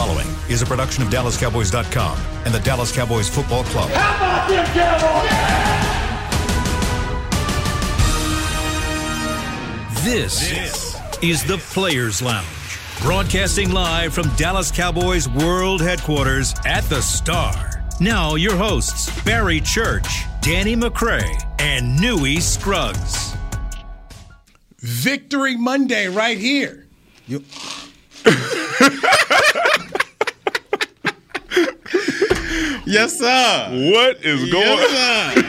following is a production of DallasCowboys.com and the Dallas Cowboys Football Club. How about them Cowboys? This, is the Players Lounge, broadcasting live from Dallas Cowboys World Headquarters at the Star. Now, your hosts, Barry Church, Danny McCray, and Newy Scruggs. Victory Monday right here. You- Yes, sir. What is going Yes, sir.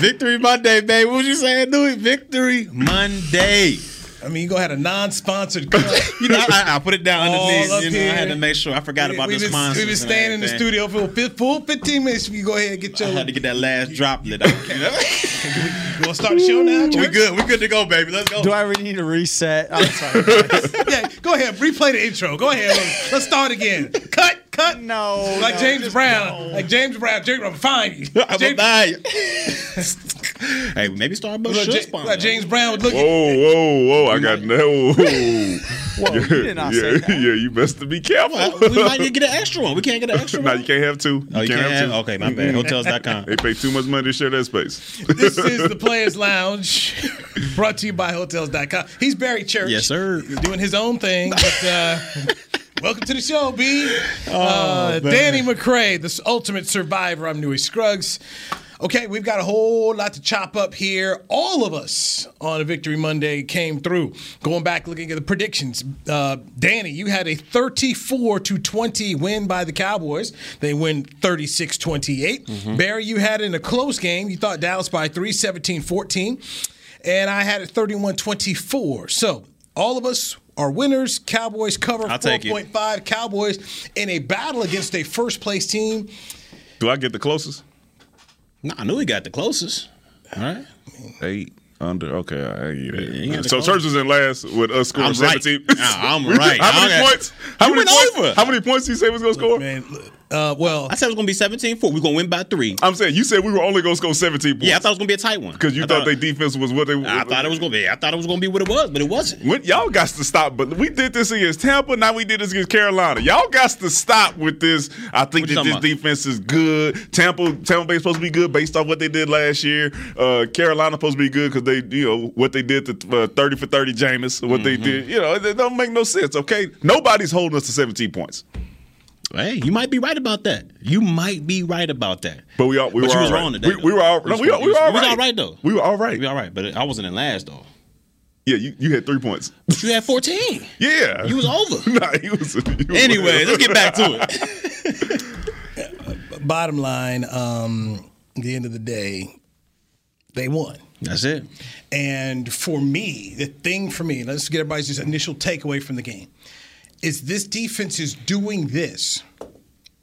Victory Monday, baby. What you saying, Dewey? Victory Monday. I mean, you gonna have a non-sponsored. You know, I, I put it down All underneath. You know, I had to make sure. I forgot about we've the sponsors. we've been staying in the studio for a fif- full 15 minutes. You go ahead and get your. I had to get that last droplet out. You know? You want to start the show now? we Church? good. We good to go, baby. Let's go. Do I really need to reset? I'm sorry. Yeah, go ahead. Replay the intro. Go ahead. Let's, let's start again. Cut, cut. No, Like no, James Brown. no. Like James Brown. James Brown, fine you. I'm James, buy you. hey, maybe Starbucks like, should Ja- sponsor. like James Brown would look at Whoa, whoa, whoa! I got no. Whoa, you did not yeah, say that. yeah, you best to be careful. Well, we might need to get an extra one. We can't get an extra no, one. No, you can't have two. Oh, you can't have? two. Okay, my bad. Hotels.com. They pay too much money to share that space. This is the Players Lounge, brought to you by Hotels.com. He's Barry Church. Yes, sir. Doing his own thing, but uh, welcome to the show, B. Oh, uh, Danny McCray, the ultimate survivor. I'm Newy Scruggs. Okay, we've got a whole lot to chop up here. All of us on a Victory Monday came through. Going back, looking at the predictions. Uh, Danny, you had a 34 to 20 win by the Cowboys. They win 36 28. Mm-hmm. Barry, you had in a close game. You thought Dallas by 3, 17 14. And I had it 31 24. So all of us are winners. Cowboys cover I'll take it. 4.5. Cowboys in a battle against a first place team. Do I get the closest? Nah, I knew we got the closest. All right. Eight under. Okay, I get it. you so closest. Church was in last with us scoring I'm right. seventeen. Nah, I'm right. How many got- points? How You many points? over. How many points do you say was gonna score? Man, uh, well, I said it was gonna be 17-4. We're gonna win by three. I'm saying you said we were only gonna score seventeen points. Yeah, I thought it was gonna be a tight one. because you I thought their defense was what they. I thought it was gonna be. I thought it was gonna be what it was, but it wasn't. When, y'all got to stop, but we did this against Tampa. Now we did this against Carolina. Y'all got to stop with this. I think that this about? defense is good. Tampa, Tampa Bay supposed to be good based off what they did last year. Uh, Carolina supposed to be good because they, you know, what they did to uh, thirty for thirty Jameis. What they Mm-hmm. did, you know, it, it don't make no sense. Okay, nobody's holding us to seventeen points, Hey, you might be right about that. You might be right about that. but we all we But were you was all wrong today, We, we were all though. no, You we, was- we were all you was all right, though. We were all right. We all right, but I wasn't in last though. Yeah, you, you had three points. But you had 14. Yeah, You was over. nah, he was. he was- Anyway, let's get back to it. bottom line, um, at the end of the day, they won. That's it. And for me, the thing for me, let's get everybody's initial takeaway from the game, is this defense is doing this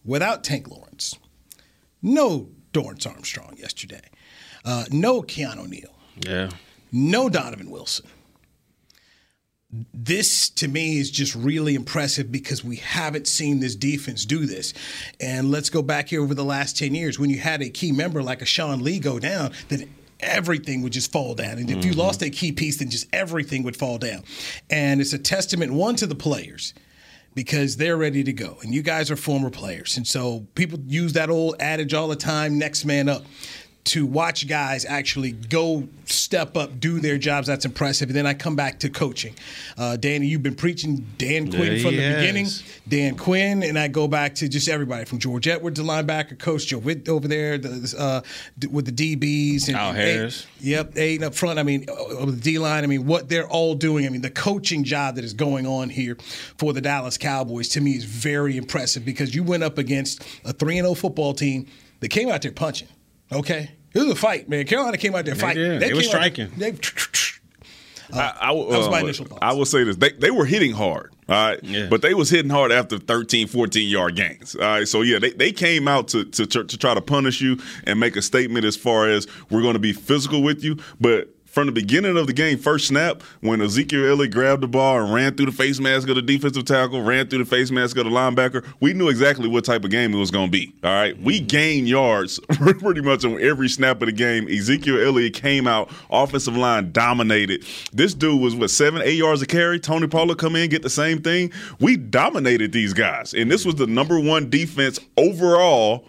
without Tank Lawrence. No Dorance Armstrong yesterday. Uh, no Keanu Neal. Yeah. No Donovan Wilson. This to me is just really impressive because we haven't seen this defense do this. And let's go back here over the last 10 years when you had a key member like a Sean Lee go down, then everything would just fall down. And if you lost a key piece, then just everything would fall down. And it's a testament, one, to the players because they're ready to go. And you guys are former players. And so people use that old adage all the time next man up. To watch guys actually go step up, do their jobs, that's impressive. And then I come back to coaching. Uh, Danny, you've been preaching Dan Quinn Yeah, from the has. beginning. Dan Quinn, and I go back to just everybody from George Edwards, the linebacker coach, Joe Whitt over there the, uh, with the DBs. And Al Harris. Yep, eight up front. I mean, uh, the D line. I mean, what they're all doing. I mean, the coaching job that is going on here for the Dallas Cowboys to me is very impressive because you went up against a three and zero football team that came out there punching. Okay, it was a fight, man. Carolina came out there fighting. did. They was came out there- striking. they, I, I, that was my uh, initial thoughts. I will say this: they they were hitting hard, all right, Yeah. but they was hitting hard after 13, 14 yard gains. All right, so yeah, they, they came out to, to to try to punish you and make a statement as far as we're going to be physical with you, but from the beginning of the game, first snap, when Ezekiel Elliott grabbed the ball and ran through the face mask of the defensive tackle, ran through the face mask of the linebacker, we knew exactly what type of game it was going to be. All right. We gained yards pretty much on every snap of the game. Ezekiel Elliott came out, offensive line dominated. This dude was, what, seven, eight yards a carry? Tony Pollard come in, get the same thing. We dominated these guys. And this was the number one defense overall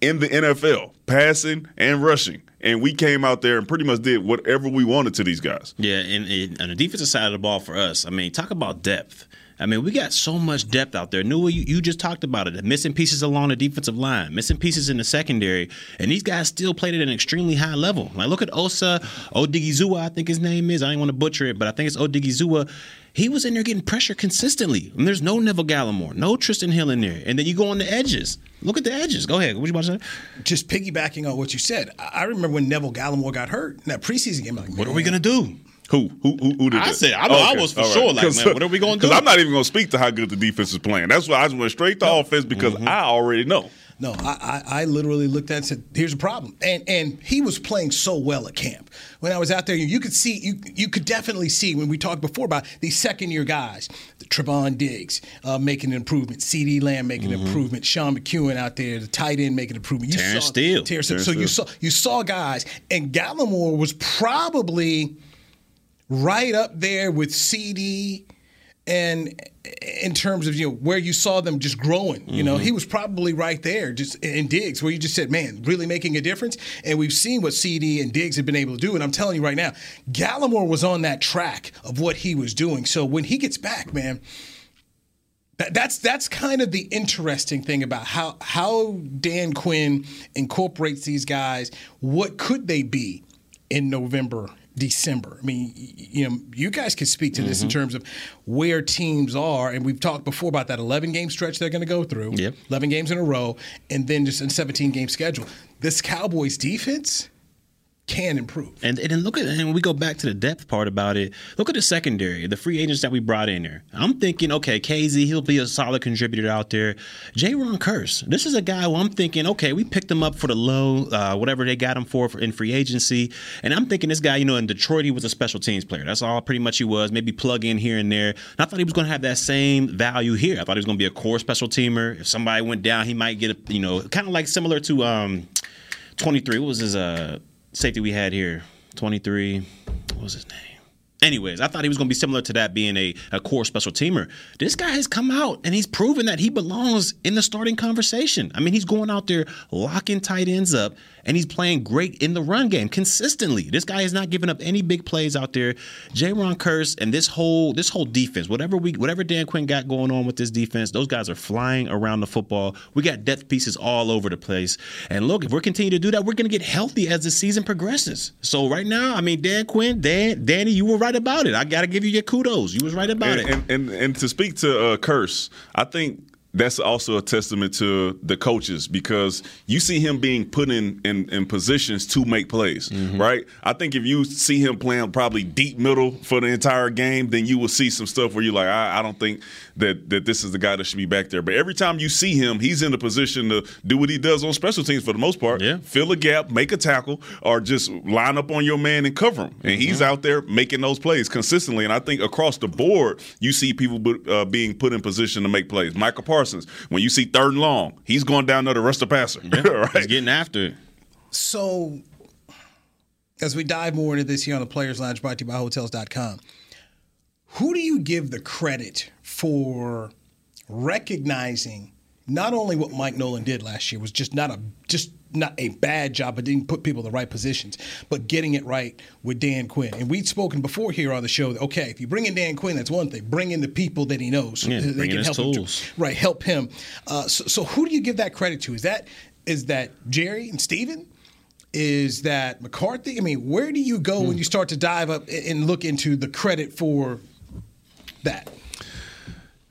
in the NFL, passing and rushing. And we came out there and pretty much did whatever we wanted to these guys. Yeah, and, and on the defensive side of the ball for us, I mean, talk about depth. I mean, we got so much depth out there. Nua, you, you just talked about it. Missing pieces along the defensive line, missing pieces in the secondary, and these guys still played at an extremely high level. Like, look at Osa Odighizuwa, I think his name is. I don't want to butcher it, but I think it's Odighizuwa. He was in there getting pressure consistently. And there's no Neville Gallimore, no Trysten Hill in there. And then you go on the edges. Look at the edges. Go ahead. What you about to say? Just piggybacking on what you said, I I remember when Neville Gallimore got hurt in that preseason game. Like, What are we going to do? Who who who, who did I that? said- I know I was for sure like, man, what are we gonna do? Because I'm not even going to speak to how good the defense is playing. That's why I just went straight to offense because Mm-hmm. I already know. No, I, I, I literally looked at it and said, "Here's a problem," and and he was playing so well at camp. When I was out there, you could see you you could definitely see when we talked before about these second year guys, the Trevon Diggs uh, making an improvement, CeeDee Lamb making an improvement, Sean McKeon out there, the tight end making an improvement. You Terence saw, Steele. Terence, Terence so you saw you saw guys, and Gallimore was probably right up there with CD and in terms of you know where you saw them just growing you know mm-hmm. he was probably right there just in Diggs where you just said man really making a difference and we've seen what CD and Diggs have been able to do and I'm telling you right now Gallimore was on that track of what he was doing so when he gets back man that, that's that's kind of the interesting thing about how how Dan Quinn incorporates these guys. What could they be in November, December? I mean, you know, you guys could speak to this in mm-hmm. terms of where teams are, and we've talked before about that 11 game stretch they're going to go through. Yep. 11 games in a row, and then just a 17 game schedule. This Cowboys defense can improve. And, and then look at and we go back to the depth part about it. Look at the secondary, the free agents that we brought in there. I'm thinking, okay, Kazee, he'll be a solid contributor out there. Jayron Kearse, this is a guy who I'm thinking, okay, we picked him up for the low, uh, whatever they got him for, for in free agency. And I'm thinking this guy, you know, in Detroit, he was a special teams player. That's all pretty much he was. Maybe plug in here and there. And I thought he was going to have that same value here. I thought he was going to be a core special teamer. If somebody went down, he might get a, you know, kind of like similar to um, 23. What was his uh, safety we had here? 23. What was his name? Anyways, I thought he was going to be similar to that, being a, a core special teamer. This guy has come out and he's proven that he belongs in the starting conversation. I mean, he's going out there locking tight ends up and he's playing great in the run game consistently. This guy has not given up any big plays out there. Jayron Kearse and this whole this whole defense, whatever we whatever Dan Quinn got going on with this defense, those guys are flying around the football. We got depth pieces all over the place. And look, if we're continuing to do that, we're going to get healthy as the season progresses. So right now, I mean, Dan Quinn, Dan, Danny, you were right about it. I got to give you your kudos. You was right about and, it. and, and and to speak to uh, Kearse, I think that's also a testament to the coaches because you see him being put in in, in positions to make plays, Mm-hmm. right? I think if you see him playing probably deep middle for the entire game, then you will see some stuff where you're like, I, I don't think that that this is the guy that should be back there. But every time you see him, he's in a position to do what he does on special teams for the most part. Yeah. Fill a gap, make a tackle, or just line up on your man and cover him. And he's out there making those plays consistently. And I think across the board, you see people uh, being put in position to make plays. Micah Parsons, when you see third and long, he's going down there to rush the passer. He's right? getting after it. So, as we dive more into this here on the Players Lounge brought to you by Hotels.com, who do you give the credit for recognizing not only what Mike Nolan did last year was just not a just not a bad job, but didn't put people in the right positions, but getting it right with Dan Quinn. And we'd spoken before here on the show that okay, if you bring in Dan Quinn, that's one thing. Bring in the people that he knows. Yeah, They bring in his help him tools. right, help him. Uh, so, so who do you give that credit to? Is that is that Jerry and Stephen? Is that McCarthy? I mean, where do you go when you start to dive up and look into the credit for that?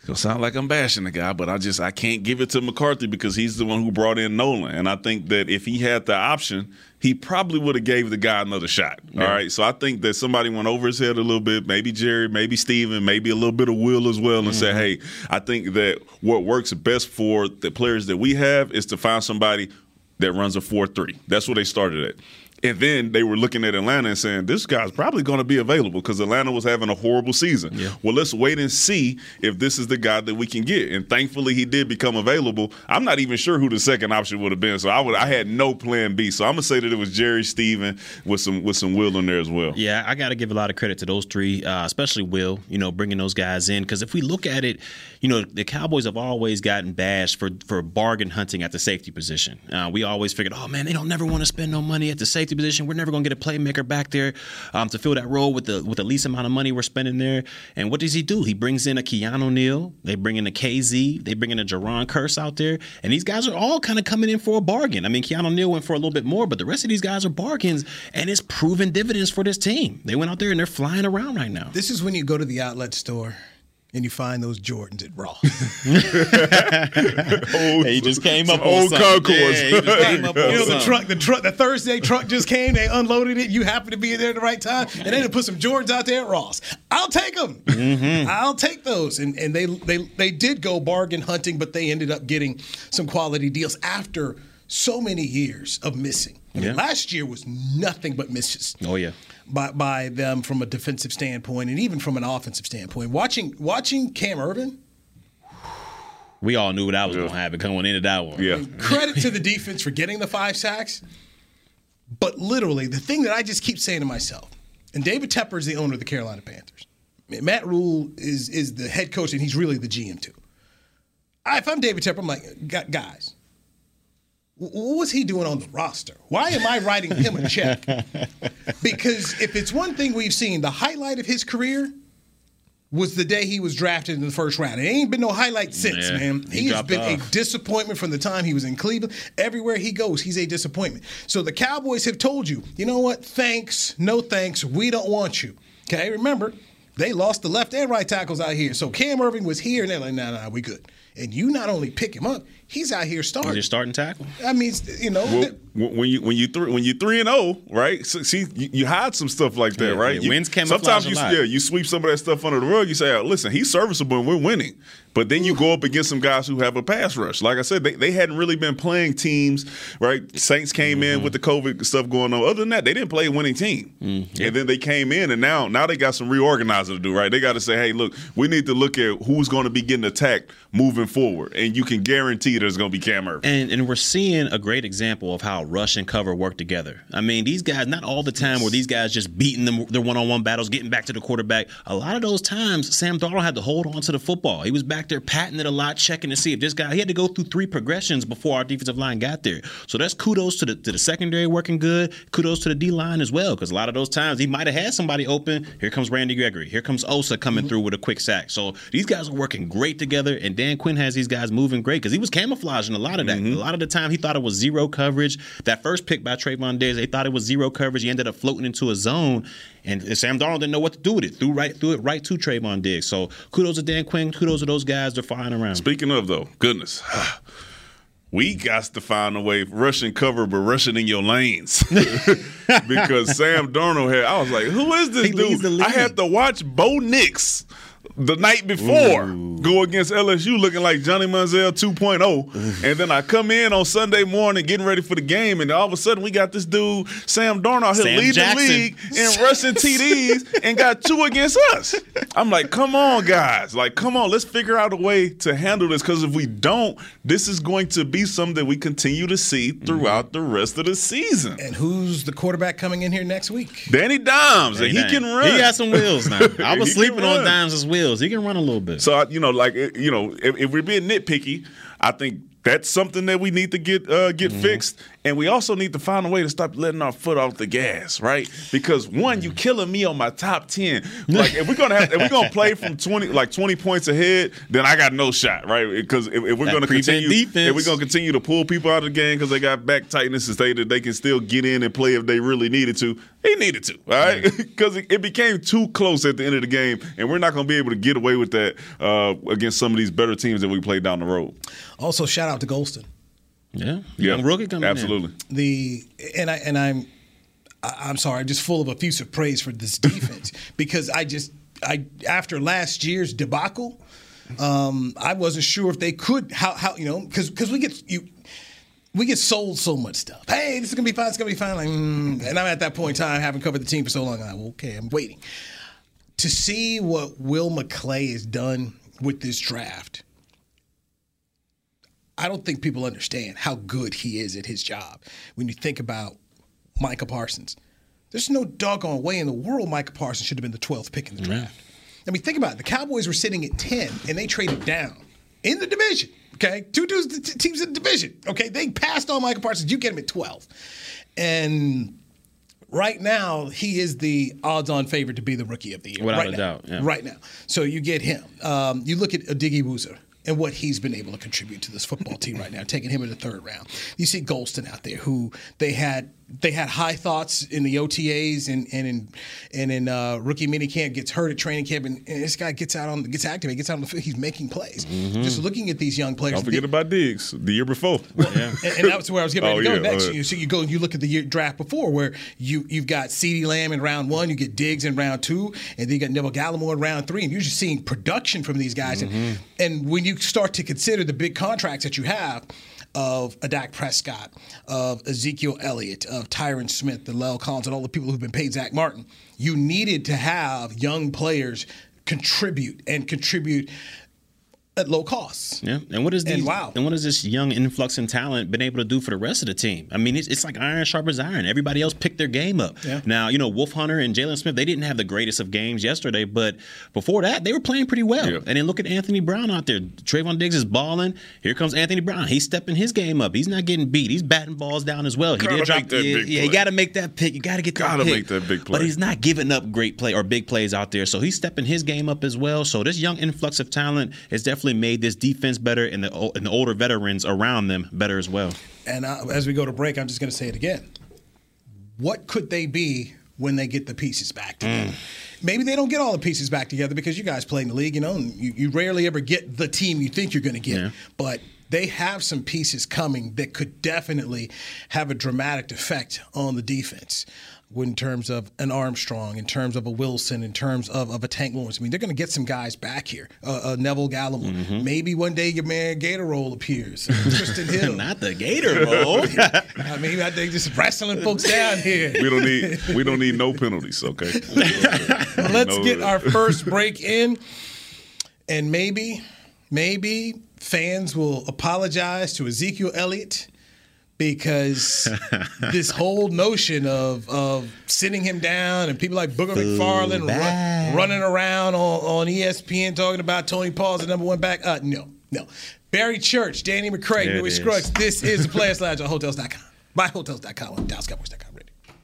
Gonna sound like I'm bashing the guy, but I just I can't give it to McCarthy because he's the one who brought in Nolan, and I think that if he had the option, he probably would have gave the guy another shot. All right, so I think that somebody went over his head a little bit, maybe Jerry, maybe Stephen, maybe a little bit of Will as well, and said, mm-hmm. hey, I think that what works best for the players that we have is to find somebody that runs a four three. That's what they started at. And then they were looking at Atlanta and saying, this guy's probably going to be available because Atlanta was having a horrible season. Yeah. Well, let's wait and see if this is the guy that we can get. And thankfully, he did become available. I'm not even sure who the second option would have been. So I would I had no plan B. So I'm gonna say that it was Jerry Stephen with some with some Will in there as well. Yeah, I got to give a lot of credit to those three, uh, especially Will. You know, bringing those guys in because if we look at it, you know, the Cowboys have always gotten bashed for for bargain hunting at the safety position. Uh, we always figured, oh man, they don't never want to spend no money at the safety position. We're never gonna get a playmaker back there um, to fill that role with the with the least amount of money we're spending there. And what does he do? He brings in a Keanu Neal. They bring in a Kazee. They bring in a Jayron Kearse out there, and these guys are all kind of coming in for a bargain. I mean, Keanu Neal went for a little bit more, but the rest of these guys are bargains, and it's proven dividends for this team. They went out there and they're flying around right now. This is when you go to the outlet store and you find those Jordans at Ross. he just came up Some old Concourse. you know the truck, the truck, the Thursday truck just came. They unloaded it. You happened to be there at the right time, and they put some Jordans out there at Ross. I'll take them. Mm-hmm. I'll take those. And and they they they did go bargain hunting, but they ended up getting some quality deals after so many years of missing. I mean, Yeah. last year was nothing but misses Oh yeah. by, by them from a defensive standpoint and even from an offensive standpoint. Watching watching Cam Erving, We all knew what that was going to happen coming into that one. Yeah. credit to the defense for getting the five sacks. But literally, the thing that I just keep saying to myself, and David Tepper is the owner of the Carolina Panthers. Matt Rhule is is the head coach, and he's really the GM too. I, if I'm David Tepper, I'm like, guys, wh- what was he doing on the roster? Why am I writing him a check? Because if it's one thing we've seen, the highlight of his career was the day he was drafted in the first round. It ain't been no highlight since, Yeah, man. he He has been off. a disappointment from the time he was in Cleveland. Everywhere he goes, he's a disappointment. So the Cowboys have told you, you know what? Thanks, no thanks. We don't want you. Okay, remember, they lost the left and right tackles out here. So Cam Erving was here, and they're like, nah, nah, we good. And you not only pick him up, he's out here Was starting. your starting tackle? I mean, you know, Well, th- w- when you when you three when you three and zero, right? So, see, you, you hide some stuff like that, Yeah, right? yeah, You- wins camouflage sometimes you yeah you sweep some of that stuff under the rug. You say, oh, listen, he's serviceable and we're winning. But then you go up against some guys who have a pass rush. Like I said, they, they hadn't really been playing teams, right? Saints came in mm-hmm. with the COVID stuff going on. Other than that, they didn't play a winning team. Mm-hmm. And then they came in, and now now they got some reorganizing to do, right? They got to say, hey, look, we need to look at who's going to be getting attacked moving forward, and you can guarantee there's going to be Cam Erving. And and we're seeing a great example of how rush and cover work together. I mean, these guys not all the time where these guys just beating them their one on one battles, getting back to the quarterback. A lot of those times, Sam Darnold had to hold on to the football. He was back there patting it a lot, checking to see if this guy. He had to go through three progressions before our defensive line got there. So that's kudos to the to the secondary working good. Kudos to the D line as well, because a lot of those times he might have had somebody open. Here comes Randy Gregory. Here comes Osa coming through with a quick sack. So these guys are working great together, and Dan Quinn has these guys moving great because he was camouflaging a lot of that. Mm-hmm. A lot of the time he thought it was zero coverage. That first pick by Trevon Diggs, they thought it was zero coverage. He ended up floating into a zone, and Sam Darnold didn't know what to do with it. Threw right threw it right to Trevon Diggs. So kudos to Dan Quinn. Kudos to those guys. They're flying around. Speaking of though, goodness. We got to find a way rushing cover, but rushing in your lanes because Sam Darnold had. I was like, "Who is this He dude?" I had to watch Bo Nix the night before go against LSU, looking like Johnny Manziel 2.0, and then I come in on Sunday morning getting ready for the game, and all of a sudden we got this dude Sam Darnold out here leading Jackson. the league in rushing TDs and got two against us. I'm like, come on, guys. Like, come on, let's figure out a way to handle this. Because if we don't, this is going to be something that we continue to see mm-hmm. throughout the rest of the season. and who's the quarterback coming in here next week? Danny Dimes, and he Dang. can run. He got some wheels now. I He was sleeping on run. Dimes' wheels. He can run a little bit. So you know, like you know, if, if we're being nitpicky, I think that's something that we need to get uh, get Mm-hmm. fixed, and we also need to find a way to stop letting our foot off the gas, right? Because one, you killing me on my top ten. Like if we're gonna have, if we're gonna play from twenty like twenty points ahead, then I got no shot, right? Because if, if we're That gonna continue, defense. if we're gonna continue to pull people out of the game because they got back tightness and say that they can still get in and play if they really needed to, they needed to, all right? Because it, it became too close at the end of the game, and we're not gonna be able to get away with that uh, against some of these better teams that we play down the road. Also, shout out to Golston. yeah, young rookie coming in. absolutely. the and I and I'm I- I'm sorry, I'm just full of effusive praise for this defense because I just I after last year's debacle, um, I wasn't sure if they could how how you know because because we get you. We get sold so much stuff. Hey, this is gonna be fine. It's gonna be fine. Like, mm. and I'm at that point in time, having covered the team for so long. I'm like, okay, I'm waiting to see what Will McClay has done with this draft. I don't think people understand how good he is at his job. When you think about Micah Parsons, there's no doggone way in the world Micah Parsons should have been the 12th pick in the draft. I mean, think about it. The Cowboys were sitting at 10 and they traded down in the division. Okay, two dudes, t- teams in the division. Okay, they passed on Micah Parsons. You get him at 12, and right now he is the odds-on favorite to be the rookie of the year. Without right a now. doubt, yeah. Right now, so you get him. Um, you look at Odighizuwa and what he's been able to contribute to this football team right now, taking him in the third round. You see Golston out there, who they had they had high thoughts in the OTAs and and in and in uh, rookie minicamp, gets hurt at training camp, and, and this guy gets out on gets activated, gets out on the field, he's making plays. Just looking at these young players. Don't forget about Diggs the year before. Yeah. and, and was where I was getting ready Oh, to go yeah, next. yeah. You, so you go and you look at the year draft before, where you you've got Ceedee Lamb in round one, you get Diggs in round two, and then you got Neville Gallimore in round three, and you're just seeing production from these guys. Mm-hmm. And, and when you start to consider the big contracts that you have. Of a Dak Prescott, of Ezekiel Elliott, of Tyron Smith, the La'el Collins, and all the people who've been paid Zack Martin, you needed to have young players contribute and contribute at low costs. Yeah, and what is And wow. and what has this young influx in talent been able to do for the rest of the team? I mean, it's, it's like iron sharpens iron. Everybody else picked their game up. Yeah. Now, you know, Wolf Hunter and Jaylon Smith, they didn't have the greatest of games yesterday, but before that, they were playing pretty well. Yeah. And then look at Anthony Brown out there. Trevon Diggs is balling. Here comes Anthony Brown. He's stepping his game up. He's not getting beat. He's batting balls down as well. He Gotta did drop. make that yeah, big yeah, you got to make that pick. You got to get that Gotta pick. make that big play. But he's not giving up great play or big plays out there. So he's stepping his game up as well. So this young influx of talent is definitely made this defense better and the and the older veterans around them better as well. And uh, as we go to break, I'm just going to say it again. What could they be when they get the pieces back together? Maybe they don't get all the pieces back together because you guys play in the league, you know, and you, you rarely ever get the team you think you're going to get. Yeah. But they have some pieces coming that could definitely have a dramatic effect on the defense. In terms of an Armstrong, in terms of a Wilson, in terms of, of a Tank Lawrence. I mean, they're going to get some guys back here. Uh, uh, Neville Gallimore. Maybe one day your man Gator Roll appears. Trysten Hill. Not the Gator Roll. I mean, I think just wrestling folks down here. We don't need we don't need no penalties, okay? Let's No- get our first break in, and maybe, maybe fans will apologize to Ezekiel Elliott because this whole notion of of sitting him down and people like Booger McFarland run, running around on, on ESPN talking about Tony Paul's the number one back. Uh, no, no. Barry Church, Danny McCray, Louis is. Scruggs. This is the Players Lounge on Hotels.com. By Hotels.com on DallasCowboys.com.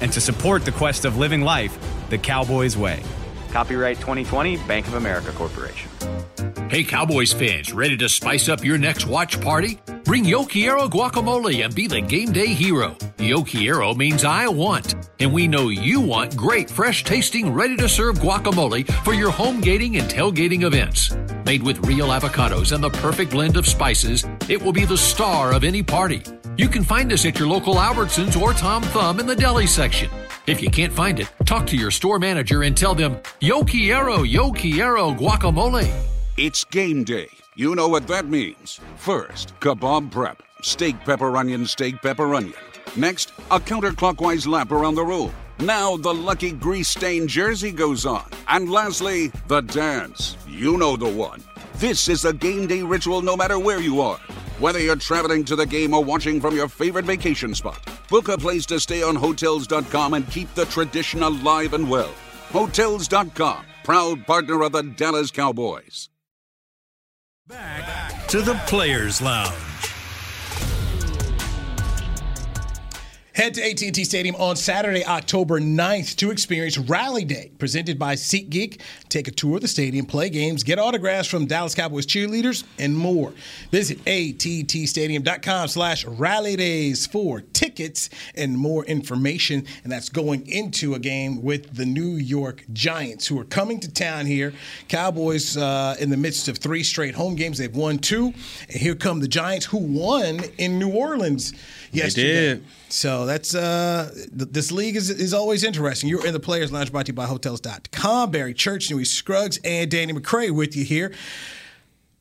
and to support the quest of living life the Cowboys way. Copyright 2020 Bank of America Corporation. Hey, Cowboys fans, ready to spice up your next watch party? Bring Yo Quiero guacamole and be the game day hero. Yo Quiero means I want, and we know you want great, fresh tasting, ready to serve guacamole for your home gating and tailgating events. Made with real avocados and the perfect blend of spices, it will be the star of any party. You can find us at your local Albertsons or Tom Thumb in the deli section. If you can't find it, talk to your store manager and tell them, Yo Quiero, Yo Quiero guacamole. It's game day. You know what that means. First, kebab prep. Steak, pepper, onion, steak, pepper, onion. Next, a counterclockwise lap around the room. Now the lucky grease stained jersey goes on. And lastly, the dance. You know the one. This is a game day ritual no matter where you are. Whether you're traveling to the game or watching from your favorite vacation spot, book a place to stay on Hotels.com and keep the tradition alive and well. Hotels.com, proud partner of the Dallas Cowboys. Back to the Players Lounge. Head to AT&T Stadium on Saturday, October 9th to experience Rally Day, presented by SeatGeek. Take a tour of the stadium, play games, get autographs from Dallas Cowboys cheerleaders, and more. Visit attstadium.com slash rally days for tickets and more information. And that's going into a game with the New York Giants, who are coming to town here. Cowboys uh, in the midst of three straight home games. They've won two. And here come the Giants, who won in New Orleans yesterday. So that's uh th- this league is is always interesting. You're in the Players Lounge brought to you by Hotels.com. Barry Church, Newy Scruggs, and Danny McCray with you here.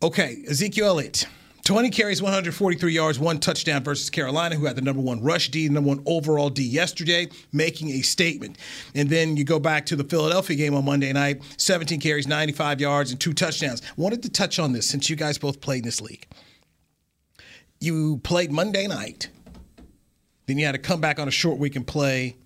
Okay, Ezekiel Elliott. 20 carries, 143 yards, one touchdown versus Carolina, who had the number one rush D, number one overall D yesterday, making a statement. And then you go back to the Philadelphia game on Monday night 17 carries, 95 yards, and two touchdowns. Wanted to touch on this since you guys both played in this league. You played Monday night, then you had to come back on a short week and play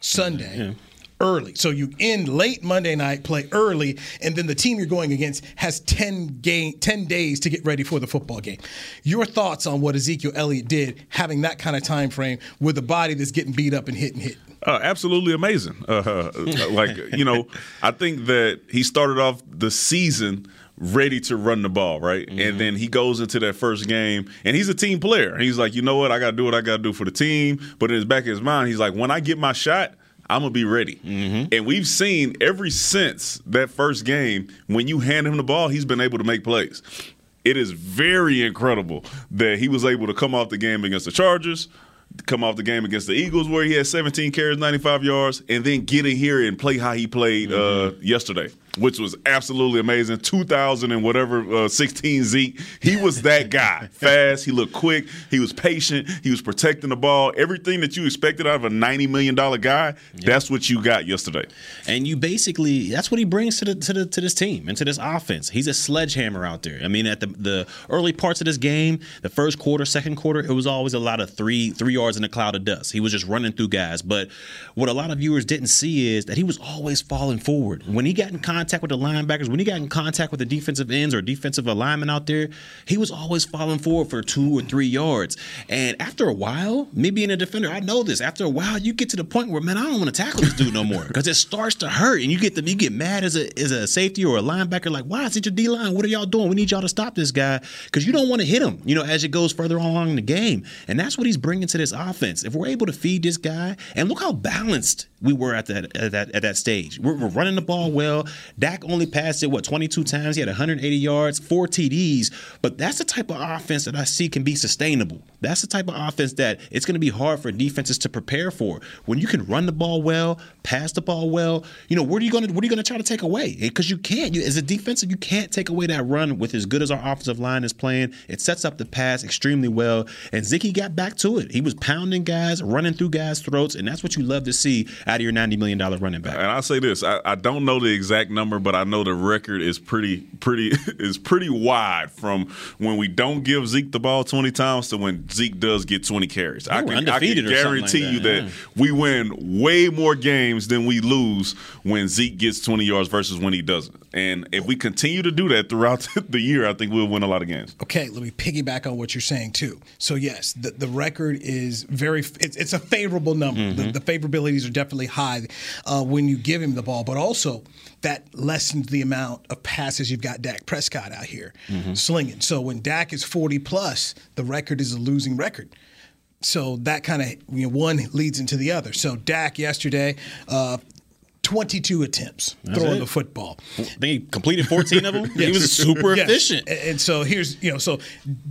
Sunday. Early. So you end late Monday night, play early, and then the team you're going against has 10 game 10 days to get ready for the football game. Your thoughts on what Ezekiel Elliott did having that kind of time frame with a body that's getting beat up and hit and hit? Uh, absolutely amazing. Uh, like you know, I think that he started off the season ready to run the ball, right? And mm-hmm. then he goes into that first game, and he's a team player. He's like, you know what, I got to do what I got to do for the team. But in his back of his mind, he's like, when I get my shot. I'm gonna be ready, mm-hmm. and we've seen every since that first game when you hand him the ball, he's been able to make plays. It is very incredible that he was able to come off the game against the Chargers, come off the game against the Eagles where he had 17 carries, 95 yards, and then get in here and play how he played uh, mm-hmm. yesterday, which was absolutely amazing. 2000 and whatever uh, 16 Zeke, he was that guy. Fast, he looked quick, he was patient, he was protecting the ball. Everything that you expected out of a 90 million dollar guy, that's what you got yesterday. And you basically that's what he brings to the to the to this team and to this offense. He's a sledgehammer out there. I mean, at the the early parts of this game, the first quarter, second quarter, it was always a lot of three three yards in a cloud of dust. He was just running through guys. But what a lot of viewers didn't see is that he was always falling forward. When he got in contact with the linebackers, when he got in contact with the defensive ends or defensive alignment out there, he was always falling forward for two or three yards. And after a while, me being a defender, I know this. After a while, you get to the point where man, I don't want to tackle this dude no more because it starts to hurt, and you get the you get mad as a as a safety or a linebacker, like, why is it your D line? What are y'all doing? We need y'all to stop this guy because you don't want to hit him. You know, as it goes further along in the game, and that's what he's bringing to this offense. If we're able to feed this guy, and look how balanced we were at that at that at that stage. We're, we're running the ball well. Dak only passed it what 22 times. He had 180 yards, four TDs. But that's the type of offense that I see can be sustainable. That's the type of offense that it's going to be hard for defenses to prepare for. When you can run the ball well, pass the ball well, you know what are you going to what are you going to try to take away? Eh, because you can't. You, as a defensive, you can't take away that run with as good as our offensive line is playing. It sets up the pass extremely well. And Zicky got back to it. He was pounding guys, running through guys' throats, and that's what you love to see out of your 90 million dollar running back. And I'll say this: I, I don't know the exact number, but I know the record is pretty, pretty, is pretty wide from when we don't give Zeke the ball twenty times to when Zeke does get twenty carries. I can, I can undefeated or something guarantee like you that, that yeah. we win way more games than we lose when Zeke gets twenty yards versus when he doesn't. And if we continue to do that throughout the year, I think we'll win a lot of games. Okay, let me piggyback on what you're saying too. So yes, the, the record is very it's, it's a favorable number. The, the favorabilities are definitely high uh, when you give him the ball, but also that lessens the amount of passes you've got Dak Prescott out here slinging. So when Dak is 40 plus, the record is a losing record. So that kind of you know one leads into the other. So Dak yesterday. Uh, 22 attempts throwing it. the football. I think he completed 14 of them. He was super Yes. efficient. And and so here's, you know, so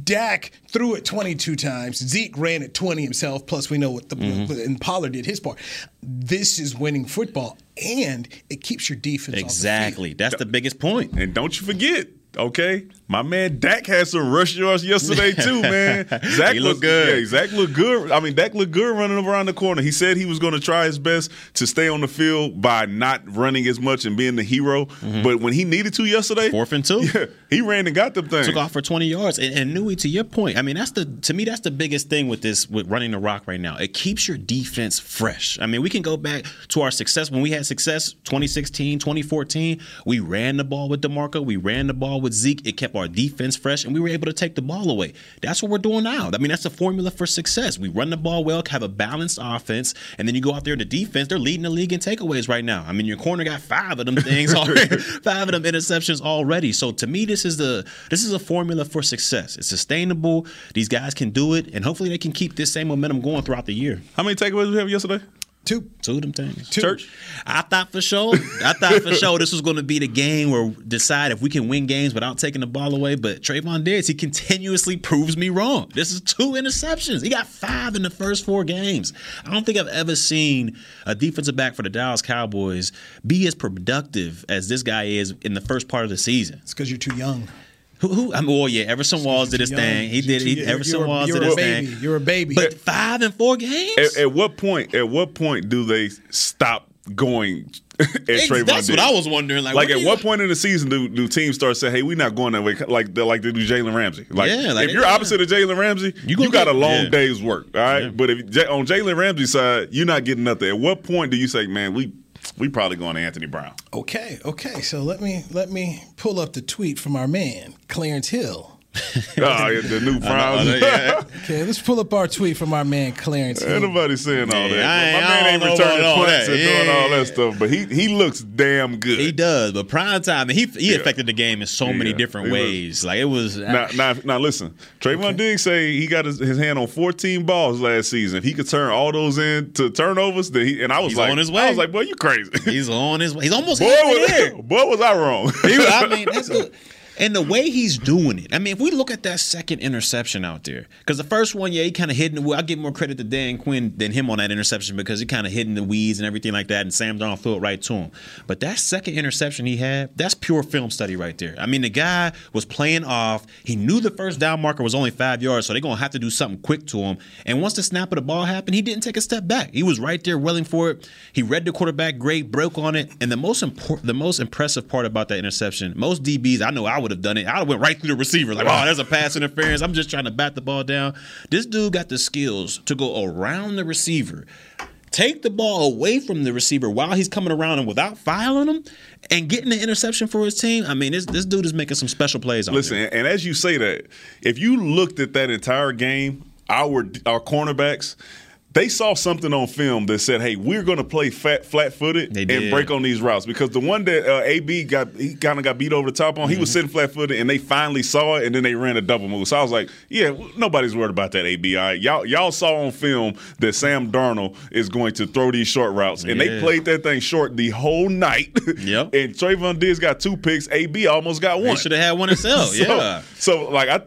Dak threw it 22 times. Zeke ran it 20 himself. Plus, we know what the Mm-hmm. and Pollard did his part. This is winning football, and it keeps your defense off the field. Exactly. That's the biggest point. And don't you forget, Okay, my man Dak had some rush yards yesterday too, man. Zach He looked good. Yeah, Zach looked good. I mean, Dak looked good running around the corner. He said he was going to try his best to stay on the field by not running as much and being the hero. But when he needed to yesterday, Mm-hmm. Fourth and two. yeah, he ran and got them things. took off for 20 yards. And, and Nui, to your point, I mean, that's the to me that's the biggest thing with this with running the rock right now. It keeps your defense fresh. I mean, we can go back to our success when we had success 2016, 2014. We ran the ball with DeMarco, we ran the ball with Zeke. It kept our defense fresh, and we were able to take the ball away. That's what we're doing now. I mean, that's the formula for success. We run the ball well, have a balanced offense, and then you go out there in the defense. They're leading the league in takeaways right now. I mean, your corner got five of them things already, five of them interceptions already. So to me, this is the this is a formula for success. It's sustainable. These guys can do it, and hopefully they can keep this same momentum going throughout the year. How many takeaways we have yesterday? Two. Two of them things. Two. Church. I thought for sure. I thought for sure this was going to be the game where we decide if we can win games without taking the ball away. But Trevon Diggs, he continuously proves me wrong. This is two interceptions. He got five in the first four games. I don't think I've ever seen a defensive back for the Dallas Cowboys be as productive as this guy is in the first part of the season. It's because you're too young. Who? who I mean, well, yeah, Everson Walls did his Young. thing. He You're did. He, Everson you're a- Walls you're did a his baby. thing. You're a baby. But five and four games. At, at what point? At what point do they stop going at Trevon That's what I was wondering. Like, Like what at what point in the season do, do teams start saying, "Hey, we're not going that way"? Like they like they do Jalen Ramsey. Like, Yeah, like if you're opposite of Jalen Ramsey, you, gonna got get- a long yeah. day's work. All right, but if on Jalen Ramsey's side, you're not getting nothing. At what point do you say, "Man, we we probably going to Anthony Brown"? Okay, okay. So let me let me pull up the tweet from our man Clarence Hill. oh, yeah, the new Browns. yeah. Okay, let's pull up our tweet from our man Clarence Hill. Ain't nobody saying all Yeah, that. I ain't- My man ain't returning about all punts and doing all that stuff, but he he looks damn good. He does, but prime time, and he he affected the game in so many different he was- ways. like it was. Now, ah. now, now, listen. Trevon Diggs say he got his, his hand on 14 balls last season. If he could turn all those into turnovers, then he and I was He's like, on his I was like, boy, you crazy. he's on his way. He's almost boy, halfway there. was, boy, was I wrong? He I mean, that's good. And the way he's doing it, I mean, if we look at that second interception out there, because the first one, yeah, he kind of hid in the. I give more credit to Dan Quinn than him on that interception because he kind of hit in the weeds and everything like that, and Sam Darnold threw it right to him. But that second interception he had, that's pure film study right there. I mean, the guy was playing off. He knew the first down marker was only five yards, so they're gonna have to do something quick to him. And once the snap of the ball happened, he didn't take a step back. He was right there willing for it. He read the quarterback great, broke on it, and the most important, the most impressive part about that interception, most DBs, I know I would have done it. I'd have went right through the receiver, like, oh, there's a pass interference. I'm just trying to bat the ball down. This dude got the skills to go around the receiver. Take the ball away from the receiver while he's coming around and without filing him and getting the interception for his team. I mean, this this dude is making some special plays Listen, there. and as you say that, if you looked at that entire game, our our cornerbacks. They saw something on film that said, "Hey, we're going to play fat, flat-footed and break on these routes." Because the one that uh, AB got, he kind of got beat over the top on. He was Mm-hmm. sitting flat-footed, and they finally saw it, and then they ran a double move. So I was like, "Yeah, nobody's worried about that AB. All right? Y'all, y'all saw on film that Sam Darnold is going to throw these short routes, and they played that thing short the whole night. Yep. and Trevon Diggs got two picks. AB almost got one. should have had one himself. So- yeah. So, like, I,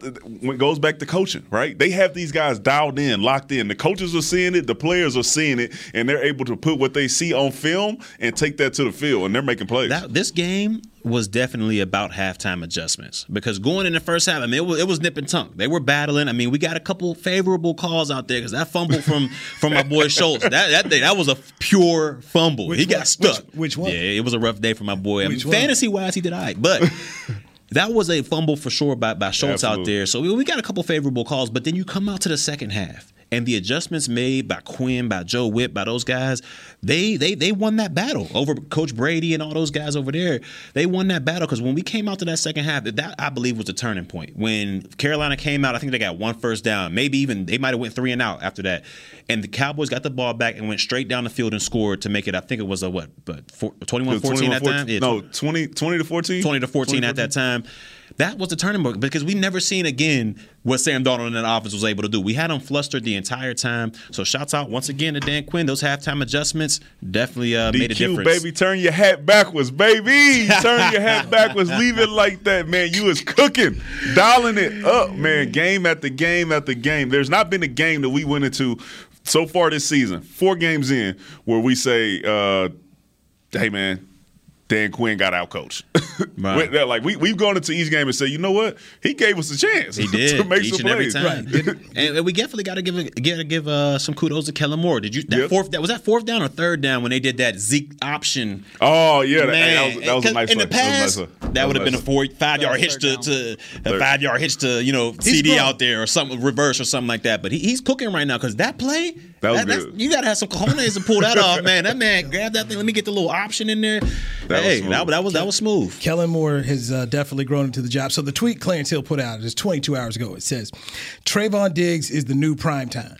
when it goes back to coaching, right? They have these guys dialed in, locked in. The coaches are seeing it, the players are seeing it, and they're able to put what they see on film and take that to the field, and they're making plays. That this game was definitely about halftime adjustments because going in the first half, I mean, it was, it was nip and tuck. They were battling. I mean, we got a couple favorable calls out there because that fumble from from my boy Schultz, that that thing, that was a pure fumble. Which he one? got stuck. Which- which one? Yeah, it was a rough day for my boy. I mean, Which one? fantasy wise, he did all right, but. That was a fumble for sure by, by Schultz out there. So we, we got a couple favorable calls, but then you come out to the second half. And the adjustments made by Quinn, by Joe Whitt, by those guys, they they they won that battle over Coach Brady and all those guys over there. They won that battle because when we came out to that second half, that I believe was the turning point. When Carolina came out, I think they got one first down, maybe even they might have went three and out after that. And the Cowboys got the ball back and went straight down the field and scored to make it. I think it was a what, but 21-14 at that time. Yeah, no, 20, 20 to 14? 20 to 14 at that time. That was the turning point because we never seen again what Sam Darnold and that offense was able to do. We had him flustered the entire time. So shouts out once again to Dan Quinn. Those halftime adjustments definitely uh, made a difference. baby, turn your hat backwards, baby. Turn your hat backwards. Leave it like that, man. You was cooking, dialing it up, man. Game after game after game. There's not been a game that we went into so far this season, four games in, where we say, uh, "Hey, man, Dan Quinn got out coached. like we we've gone into each game and said, you know what, he gave us a chance. He did to make each some and every time. and, and we definitely got to give a- gotta give uh, some kudos to Kellen Moore. Did you that Yep. fourth that was that fourth down or third down when they did that Zeke option? Oh yeah, that, Man, that was, that was a nice in the play. That past, a nice that would have been a four, five yard hitch to, to a five yard hitch to you know CD grown. out there or something reverse or something like that. But he, he's cooking right now because that play, That was that's- good. you got to have some cojones to pull that off, man. That man grabbed that thing. Let me get the little option in there. Was hey, smooth. that, that was that was smooth. Kellen Moore has uh, definitely grown into the job. So the tweet Clarence Hill put out is 22 hours ago. It says, "Trevon Diggs is the new prime time."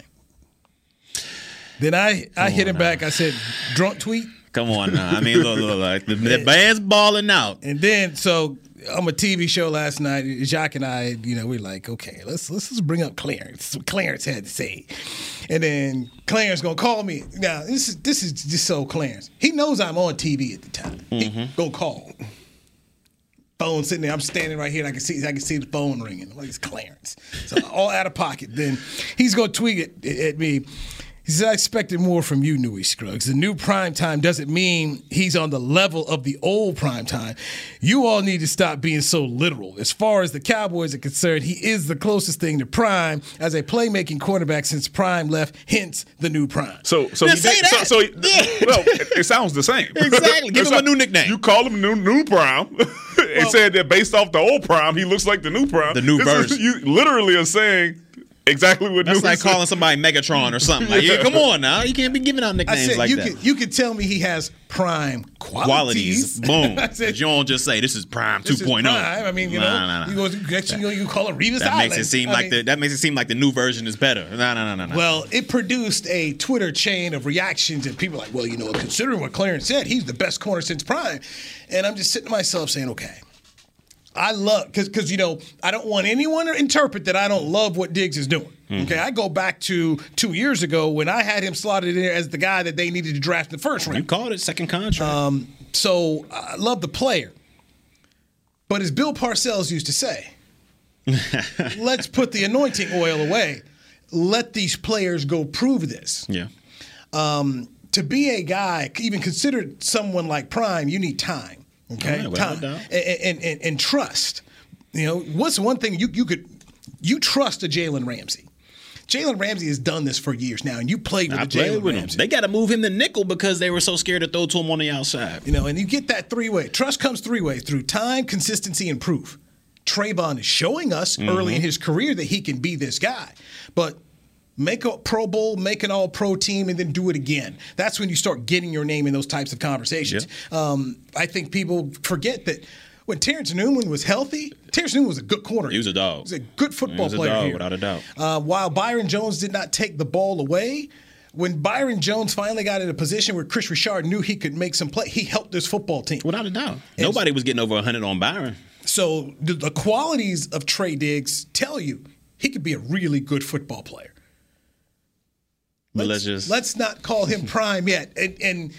Then I I hit him back. I said, "Drunk tweet." Come on now. I mean, look, look, like the, the band's balling out. And then so on a TV show last night, Jacques and I, you know, we're like, okay, let's let's just bring up Clarence. What Clarence had to say. And then Clarence gonna call me. Now this is this is just so Clarence. He knows I'm on TV at the time. He mm-hmm. gonna call. Phone sitting there. I'm standing right here. And I can see. I can see the phone ringing. Like it's Clarence. So all out of pocket. Then he's gonna tweet it at me. He said, I expected more from you, Newy Scruggs. The new prime time doesn't mean he's on the level of the old prime time. You all need to stop being so literal. As far as the Cowboys are concerned, he is the closest thing to prime as a playmaking quarterback since prime left, hence the new prime. So, so Then he say did, so, that. so he- Yeah. well, it, it sounds the same. Exactly. Give It's him a new nickname. You call him new new prime. and said that based off the old prime, he looks like the new prime. The new This is- version. You literally are saying exactly what That's new like calling somebody Megatron or something. Like, yeah, come on now. You can't be giving out I nicknames said like you that. could you could tell me he has prime qualities. Qualities. Boom. I said, But you don't just say this is Prime this is 2.0. prime. I mean, you know, Nah, nah, nah. you go next thing you know, you call it Revis That Island. makes it seem I like mean, the that makes it seem like the new version is better. No, no, no, no, no. Well, it produced a Twitter chain of reactions, and people like, well, you know, considering what Clarence said, he's the best corner since Prime. And I'm just sitting to myself saying, okay. I love because because you know I don't want anyone to interpret that I don't love what Diggs is doing. Mm-hmm. Okay, I go back to two years ago when I had him slotted in there as the guy that they needed to draft in the first round. you called it second contract. Um, so I love the player, but as Bill Parcells used to say, let's put the anointing oil away. Let these players go prove this yeah. um, to be a guy, even considered someone like Prime, you need time. Okay, without time and, and, and, and trust. You know, what's one thing you you could you trust a Jalen Ramsey? Jalen Ramsey has done this for years now, and you played with I a played Jalen with him. Ramsey. They got to move him to nickel because they were so scared to throw to him on the outside. You know, and you get that three way. Trust comes three ways through time, consistency, and proof. Trevon is showing us mm-hmm. early in his career that he can be this guy. But make a Pro Bowl, make an all pro team, and then do it again. That's when you start getting your name in those types of conversations. Um, I think people forget that when Terence Newman was healthy, Terence Newman was a good corner. He was a dog. He was a good football He was a player. dog, here. without a doubt. Uh, while Byron Jones did not take the ball away, when Byron Jones finally got in a position where Kris Richard knew he could make some play, he helped this football team. Without a doubt. Nobody was getting over 100 on Byron. So the, the qualities of Trey Diggs tell you he could be a really good football player. Let's just Let's not call him prime yet. And, and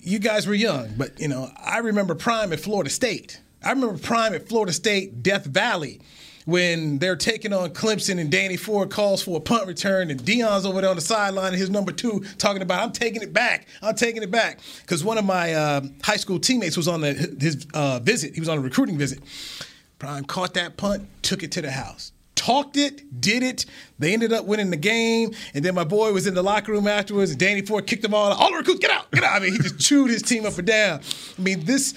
you guys were young, but you know I remember prime at Florida State. I remember prime at Florida State, Death Valley, when they're taking on Clemson and Danny Ford calls for a punt return and Dion's over there on the sideline and his number two talking about I'm taking it back, I'm taking it back because one of my uh, high school teammates was on the, his uh, visit. He was on a recruiting visit. Prime caught that punt, took it to the house. Talked it, did it. They ended up winning the game. And then my boy was in the locker room afterwards, and Danny Ford kicked them all out. All the recruits, get out, get out. I mean, he just chewed his team up and down. I mean, this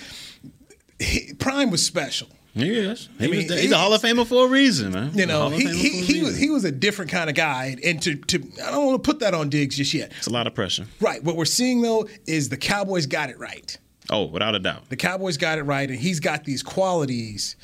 he, Prime was special. He is. He I mean, was he's he- a Hall of Famer for a reason, man. You know, he, he, he was he was a different kind of guy. And to, to I don't want to put that on Diggs just yet. It's a lot of pressure. Right. What we're seeing though is the Cowboys got it right. Oh, without a doubt. The Cowboys got it right, and he's got these qualities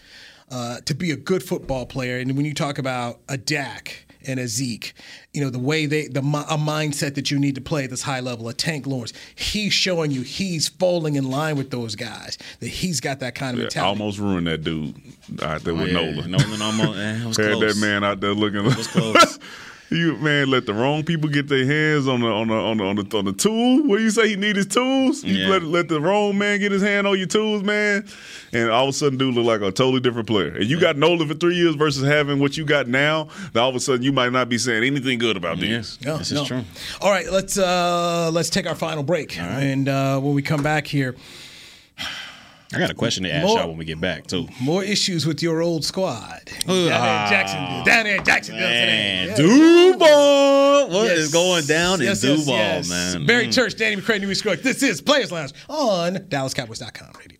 uh, to be a good football player. And when you talk about a Dak and a Zeke, you know the way they the a mindset that you need to play at this high level. A Tank Lawrence, he's showing you he's falling in line with those guys. That he's got that kind of Yeah, mentality. almost ruined that dude out there Oh, with yeah. Nolan. Nolan almost. eh, it was Had close. that man out there looking. It was close. you man, let the wrong people get their hands on the on the on the on the, on the tool. What do you say? He need his tools. You Yeah. let let the wrong man get his hand on your tools, man, and all of a sudden, dude look like a totally different player. And you got Nolan for three years versus having what you got now. Then all of a sudden, you might not be saying anything good about Yes, these. No, this no. is true. All right, let's uh, let's take our final break, and uh, when we come back here, I got a question to ask More- y'all when we get back too. More issues with your old squad. Ooh, down there ah. in Jacksonville. Down there in Jacksonville Man, today. Yeah. Duval, what is Yes. going down Yes, in yes, Duval, yes. man? Barry Mm. Church, Danny McCray, New York. This is Players Lounge on DallasCowboys.com radio.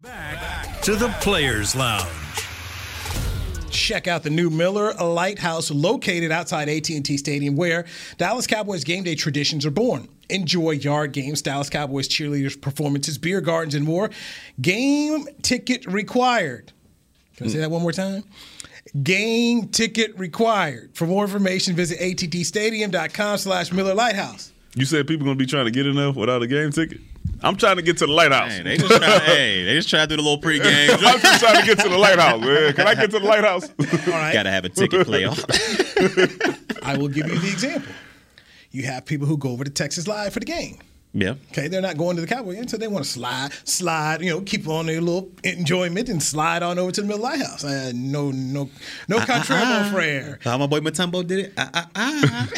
Back to the Players Lounge. Check out the new Miller Lighthouse located outside AT&T Stadium where Dallas Cowboys game day traditions are born. Enjoy yard games, Dallas Cowboys cheerleaders performances, beer gardens and more. Game ticket required. Can I say that one more time? Game ticket required. For more information, visit attstadium.com slash Miller Lighthouse. You said people gonna be trying to get in there without a game ticket. I'm trying to get to the lighthouse. Hey, they just try, hey, they just try to do the little pregame. I'm just trying to get to the lighthouse, man. Can I get to the lighthouse? All right. Got to have a ticket playoff. I will give you the example. You have people who go over to Texas Live for the game. yeah. Okay, they're not going to the Cowboys game, so they want to slide, slide, you know, keep on their little enjoyment and slide on over to the Miller Lighthouse. Uh, no, no, no country, ah. mon frere. How my boy Mutombo did it. Ah, ah,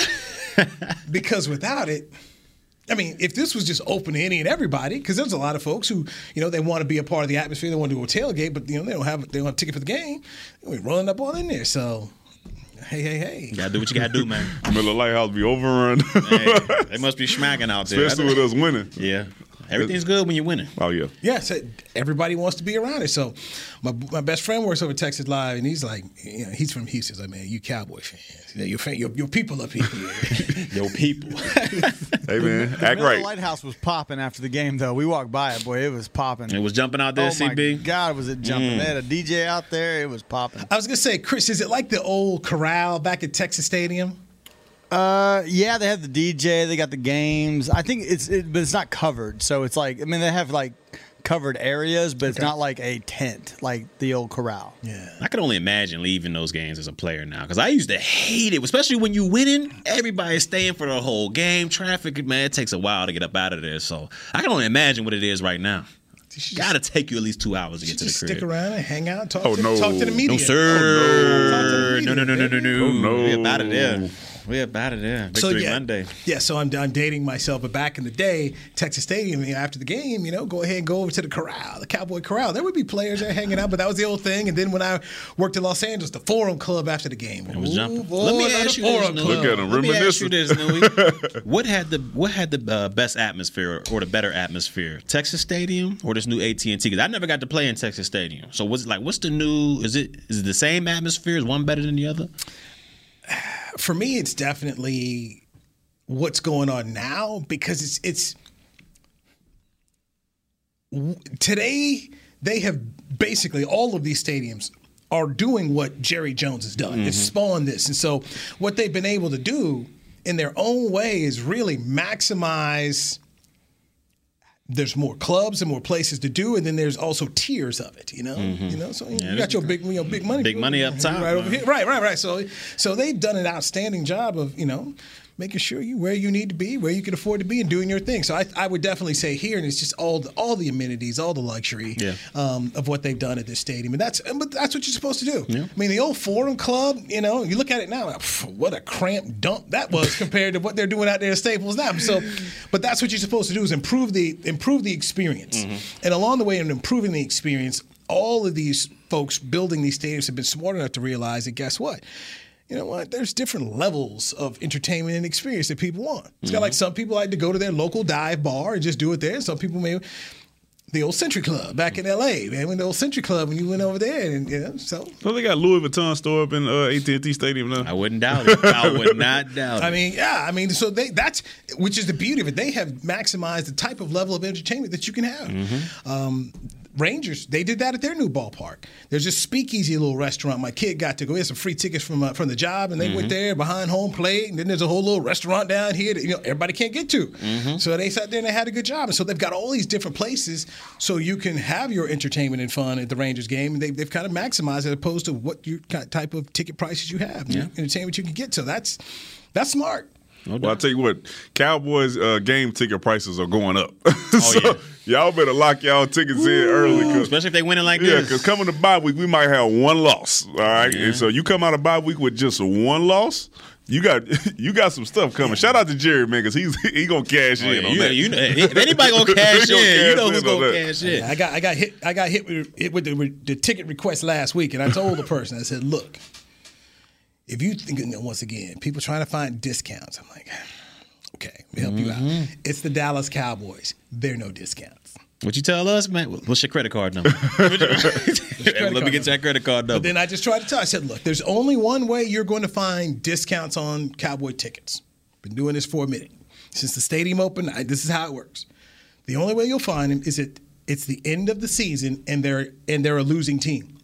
ah. Because without it, I mean, if this was just open to any and everybody, because there's a lot of folks who, you know, they want to be a part of the atmosphere, they want to do a tailgate, but you know, they don't have they don't have a ticket for the game. We rolling up all in there. So, hey, hey, hey. You gotta do what you gotta do, man. Miller Lighthouse be overrun, Hey, they must be smacking out there. especially with us winning. Yeah. Everything's good when you're winning. Oh yeah. Yeah, so everybody wants to be around it. So my my best friend works over at Texas Live, and he's like, you know, he's from Houston. He's like, man, you Cowboy fans, your, fan, your your people up here. Yo, people. Hey man, The act Miller right. Lighthouse was popping after the game, though. We walked by it, boy. It was popping. It was jumping out there, oh my CB. God, was it jumping? Mm. They had a DJ out there. It was popping. I was gonna say, Chris, is it like the old corral back at Texas Stadium? Uh, yeah, they have the DJ. They got the games. I think it's, it, but it's not covered. So it's like, I mean, they have like covered areas, but it's not like a tent like the old corral. Yeah. I can only imagine leaving those games as a player now because I used to hate it, especially when you winning. Everybody's staying for the whole game. Traffic, man, it takes a while to get up out of there. So I can only imagine what it is right now. Got to take you at least two hours to get to the Just crib. stick around and hang out, talk, Oh, to, no. talk to the media. No, sir. Talk to the no, no, no, no, no, no. Oh, no. We about it there. We about it there. Victory yeah, Monday. Yeah, so I'm, I'm dating myself, but back in the day, Texas Stadium, you know, after the game, you know, go ahead and go over to the corral, the Cowboy Corral. There would be players there hanging out, but that was the old thing. And then when I worked in Los Angeles, the Forum Club after the game. It was Ooh, jumping. boy, Let me ask you this, Forum Newy. Club. Look at him Let me ask you this, Newy. what had the what had the uh, best atmosphere or the better atmosphere? Texas Stadium or this new AT and T? Because I never got to play in Texas Stadium. So what's like? What's the new? Is it is it the same atmosphere? Is one better than the other? for me, it's definitely what's going on now because it's it's today they have basically all of these stadiums are doing what Jerry Jones has done. It's mm-hmm. spawned this. And so what they've been able to do in their own way is really maximize there's more clubs and more places to do, and then there's also tiers of it. You know, you know. So you Mm-hmm. Yeah, got your big, you know, big money, Big money up top, right over here, right, right, right. So, so they've done an outstanding job of you know making sure you where you need to be, where you can afford to be, and doing your thing. So I, I would definitely say here, and it's just all the, all the amenities, all the luxury Yeah. um, of what they've done at this stadium, and that's but that's what you're supposed to do. Yeah. I mean, the old Forum Club, you know, you look at it now, like, what a cramped dump that was compared to what they're doing out there at Staples now. So, but that's what you're supposed to do is improve the improve the experience, and along the way in improving the experience, all of these folks building these stadiums have been smart enough to realize that guess what. You know what? There's different levels of entertainment and experience that people want. It's got like some people like to go to their local dive bar and just do it there. Some people may the old Century Club back in L.A. Man, when the old Century Club when you went over there, and you know, so So they got Louis Vuitton store up in uh, AT&T Stadium now. I wouldn't doubt it. I would not doubt it. I mean, yeah, I mean, so they that's which is the beauty of it. They have maximized the type of level of entertainment that you can have. Mm-hmm. Um, Rangers, they did that at their new ballpark. There's this speakeasy little restaurant. My kid got to go. He had some free tickets from uh, from the job, and they Mm-hmm. went there behind home plate. And then there's a whole little restaurant down here that you know everybody can't get to. Mm-hmm. So they sat there and they had a good job. And so they've got all these different places so you can have your entertainment and fun at the Rangers game. And they, they've kind of maximized it opposed to what your type of ticket prices you have, Yeah. entertainment you can get. So that's that's smart. Well, I tell you what, Cowboys uh, game ticket prices are going up. Oh, so y'all better lock y'all tickets in early. 'cause- Especially if they winning like yeah, this. Yeah, because coming to bye week, we might have one loss. All right, and so you come out of bye week with just one loss. You got you got some stuff coming. Shout out to Jerry man, because he's he gonna cash Oh, in yeah, on you- that. you know, if anybody gonna cash He gonna in, you know in who's gonna that. cash in. I got I got hit I got hit with, hit with the, the ticket request last week, and I told the person I said, "Look, if you think and once again people trying to find discounts, I'm like, okay, let me help you Mm-hmm. out. It's the Dallas Cowboys. There are no discounts. What you tell us, man? What's your credit card number? Let me get that credit card But number. then I just tried to tell. I said, look, there's only one way you're going to find discounts on Cowboy tickets. Been doing this for a minute since the stadium opened. I, this is how it works. The only way you'll find them is it it's the end of the season and they're and they're a losing team.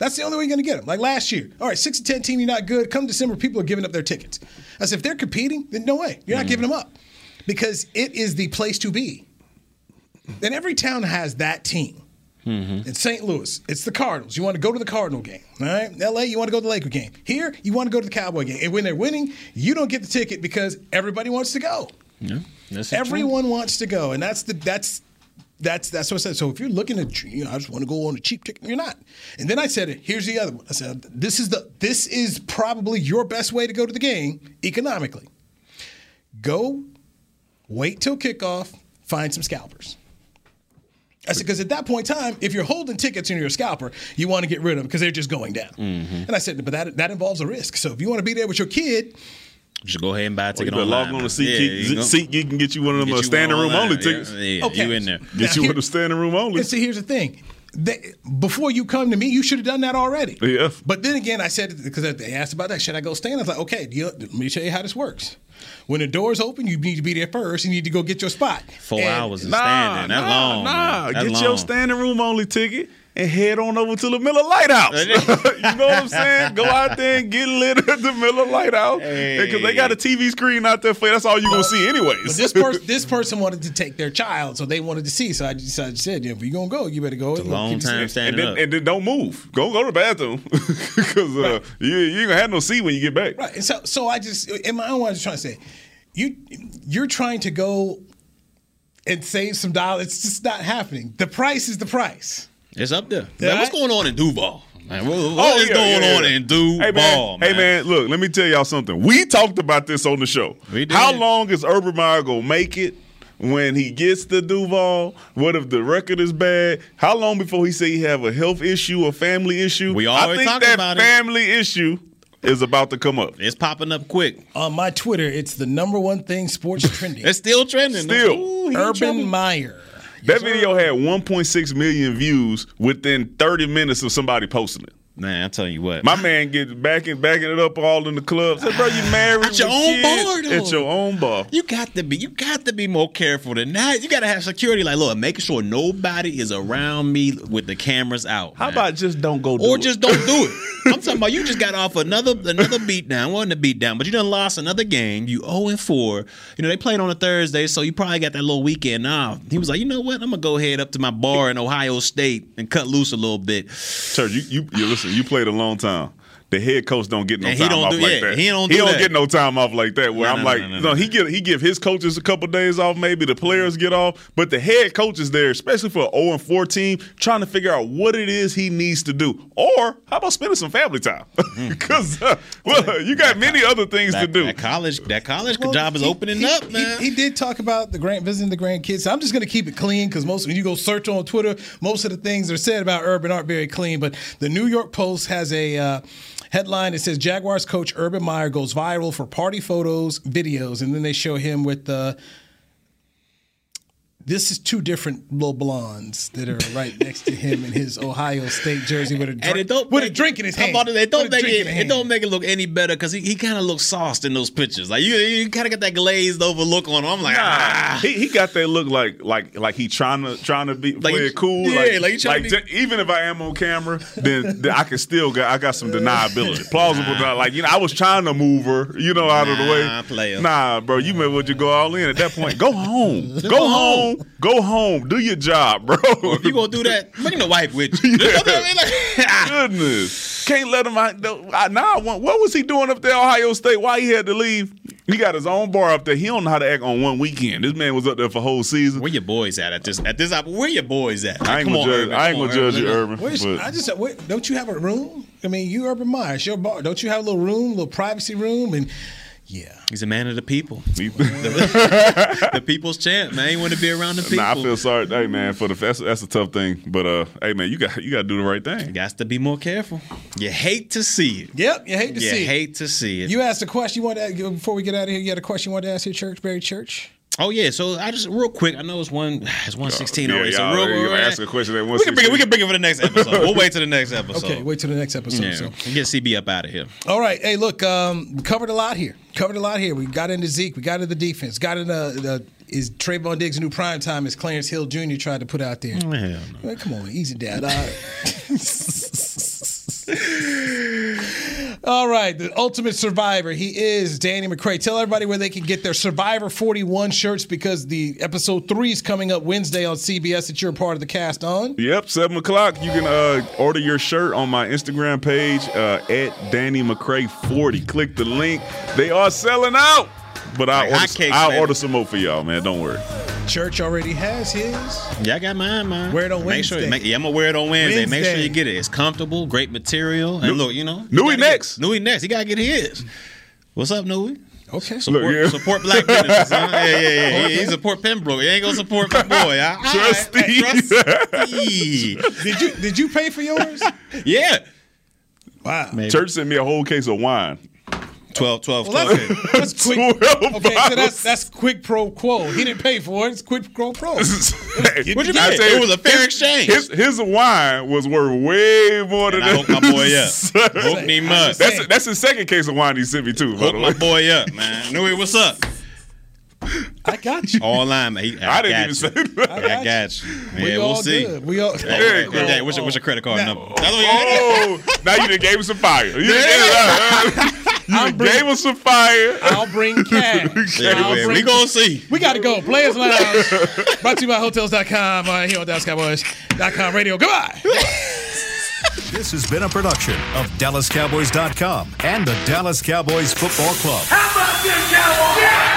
That's the only way you're going to get them. Like last year, all right, six to ten team, you're not good. Come December, people are giving up their tickets. I said, if they're competing, then no way, you're not mm-hmm. giving them up, because it is the place to be. And every town has that team. Mm-hmm. In St. Louis, it's the Cardinals. You want to go to the Cardinal game, all right? LA, you want to go to the Laker game. Here, you want to go to the Cowboy game. And when they're winning, you don't get the ticket because everybody wants to go. Yeah, that's the truth. Everyone wants to go, and that's the that's that's that's what I said. So if you're looking at you know, I just want to go on a cheap ticket, you're not. And then I said, here's the other one. I said, this is the this is probably your best way to go to the game economically. Go, wait till kickoff, find some scalpers. I said, because at that point in time, if you're holding tickets and you're a scalper, you want to get rid of them because they're just going down. Mm-hmm. And I said, but that that involves a risk. So if you want to be there with your kid, Just go ahead and buy a Well, you ticket better online. log on man. to Seat Yeah, Geek. you go- SeatGeek can get you one of them uh, standing one room only tickets. Yeah, yeah, Okay. you in there. Get Now, you here- one of them standing room only. And see, here's the thing. They, before you come to me, you should have done that already. Yeah. But then again, I said because they asked about that. Should I go stand? I was like, okay. You, let me show you how this works. When the doors open, you need to be there first. You need to go get your spot. Four And- hours and Nah, standing. That's nah, long. nah. man. That's Get long. your standing room only ticket and head on over to the Miller Lighthouse. you know what I'm saying? Go out there and get lit at the Miller Lighthouse because they got a TV screen out there for you. That's all you're gonna see, anyways. But this person, this person wanted to take their child, so they wanted to see. So I just I said, yeah, if you're gonna go, you better go. It's a long time and standing then, up. and then don't move. Go go to the bathroom because uh, you you ain't gonna have no seat when you get back. Right. And so, so I just in my own words, I was trying to say, you you're trying to go and save some dollars. It's just not happening. The price is the price. It's up there. Yeah, man, what's going on in Duval? Man, what, what Oh, is yeah, going yeah, on in Duval, Hey man, man? hey man, look, let me tell y'all something. We talked about this on the show. We did. How long is Urban Meyer gonna make it when he gets to Duval? What if the record is bad? How long before he say he have a health issue or family issue? We I always think talk that about it. family issue is about to come up. It's popping up quick. On my Twitter, it's the number one thing sports trending. It's still trending. Still. Ooh, he in trouble. Urban Meyer. That video had 1.6 million views within 30 minutes of somebody posting it. Man, I'm telling you what. My man gets backing backing it up all in the club. Said, bro, you married At your own kids bar, though. At your own bar. You got to be. You got to be more careful than that. You got to have security. Like, look, making sure nobody is around me with the cameras out. How man. about just don't go do or it? just don't do it. I'm talking about you just got off another another beat down. wasn't a beat down, but you done lost another game. You 0 and 4. You know, they played on a Thursday, so you probably got that little weekend off. He was like, you know what? I'm gonna go head up to my bar in Ohio State and cut loose a little bit. You, you, you listen. You played a long time. The head coach don't get no And he time don't off do- like yeah, that. he don't do that. get no time off like that. Where No, I'm no, like, no, no, no, no. he get he give his coaches a couple days off. Maybe the players get off, but the head coach is there, especially for an 0 and 4 team, trying to figure out what it is he needs to do. Or how about spending some family time? Because uh, well, you got many other things to do. that college, that college Well, job is he- opening he- up, he- man. He, did talk about the grand visiting the grandkids. I'm just going to keep it clean because most when you go search on Twitter, most of the things that are said about Urban aren't very clean. But the New York Post has a uh, headline that says Jaguars coach Urban Meyer goes viral for party photos, videos, and then they show him with the. This is two different little blondes that are right next to him in his Ohio State jersey with a And drink, it don't with a make- drink in his hand. about it? It don't make it. in It don't make it look any better because he, he kind of looks sauced in those pictures. Like you, you kind of got that glazed over look on him. I'm like, ah. He, he got that look like like like he trying to trying to be play he- it cool. yeah, like, like he trying to ju- even if I am on camera, then, then I can still got I got some deniability, plausible. deni- Like you know, I was trying to move her, you know, out of the way. Nah, player. Nah, bro, you may well just go all in at that point. Go home, go, go home. Home. go home, do your job, bro. Or if you gonna do that, bring the wife with you. You know what I mean? Like, ah. Goodness, can't let him out. I, now, I want- what was he doing up there, Ohio State? Why he had to leave? He got his own bar up there. He don't know how to act on one weekend. This man was up there for a whole season. where your boys at at this at this? op- Where your boys at? I ain't gonna on, judge. Urban. I ain't gonna on, judge you, Urban. Where's, I just wait, don't you have a room? I mean, you Urban Meyer, it's your bar. Don't you have a little room, a little privacy room? And yeah, He's a man of the people. the people's champ, man. He want to be around the people. Nah, I feel sorry. Hey man, for the that's that's a tough thing. But uh, hey man, you got you got to do the right thing. You got to be more careful. You hate to see it. yep, you hate to You see. it. hate to see it. You asked a question you wanted to ask, before we get out of here. You had a question you wanted to ask here, Church, Barry Church. Oh yeah, so I just real quick. I know it's one. It's one sixteen Yeah, already. So y'all- real, you real, ask a question at We can bring it. We can bring it for the next episode. we'll wait till the next episode. Okay, wait till the next episode. Yeah, So. we get CB up out of here. All right. Hey, look, um, we covered a lot here. Covered a lot here. We got into Zeke. We got into the defense. Got into the is Trevon Diggs' new prime time as Clarence Hill Jr. tried to put out there. Hell no. Man, come on, easy, Dad. Uh, all right, the ultimate survivor. He is Danny McCray. Tell everybody where they can get their Survivor 41 shirts because the episode three is coming up Wednesday on CBS that you're a part of the cast on. Yep, seven o'clock. You can uh, order your shirt on my Instagram page uh, at Danny McCray forty. Click the link. They are selling out, but I'll, Like order, hotcakes, I'll baby. order some more for y'all, man. Don't worry. Church already has his. Yeah, I got mine, man. Wear it on Make sure, Wednesday. make, yeah, I'm gonna wear it on Wednesday. Make sure you get it. It's comfortable, great material, and look, you know, Newy next. Get, Newy next. He gotta get his. What's up, Newy? Okay. Support, Look, yeah. support black businesses. Huh? Yeah, yeah, yeah. He, he support Pembroke. He ain't gonna support my boy. Huh? All Trust right. Steve. Trust Did you did you pay for yours? Yeah. Wow. Maybe. Church sent me a whole case of wine. 12, 12, Well, 12. that's, that's quick. 12 Okay, so that's bottles. that's quick pro quo. He didn't pay for it. It's quick pro pro. What you mean? I tell you, It was a fair his- exchange. His, his wine was worth way more than And I that. hook my boy up. Hook me must. That's that's the second case of wine he sent me too. By Hook the my way, boy up, man. Newy, what's up? I got you. Online, man. He- I, I didn't got even you. say that. I got, got you. We Yeah, all we'll see. good. We all. Hey, There hey, you hey, go. hey, what's, your, what's your credit card Now- number? That's what you Oh, now you done gave him some fire. You done gave, you I'm done bring- gave him some fire. I'll bring cash. Yeah, I'll we, bring- we gonna see. We got to go. Players Lounge. Brought to you by Hotels.com. Uh, here on DallasCowboys.com radio. Goodbye. This has been a production of DallasCowboys.com and the Dallas Cowboys Football Club. How about this, Cowboys?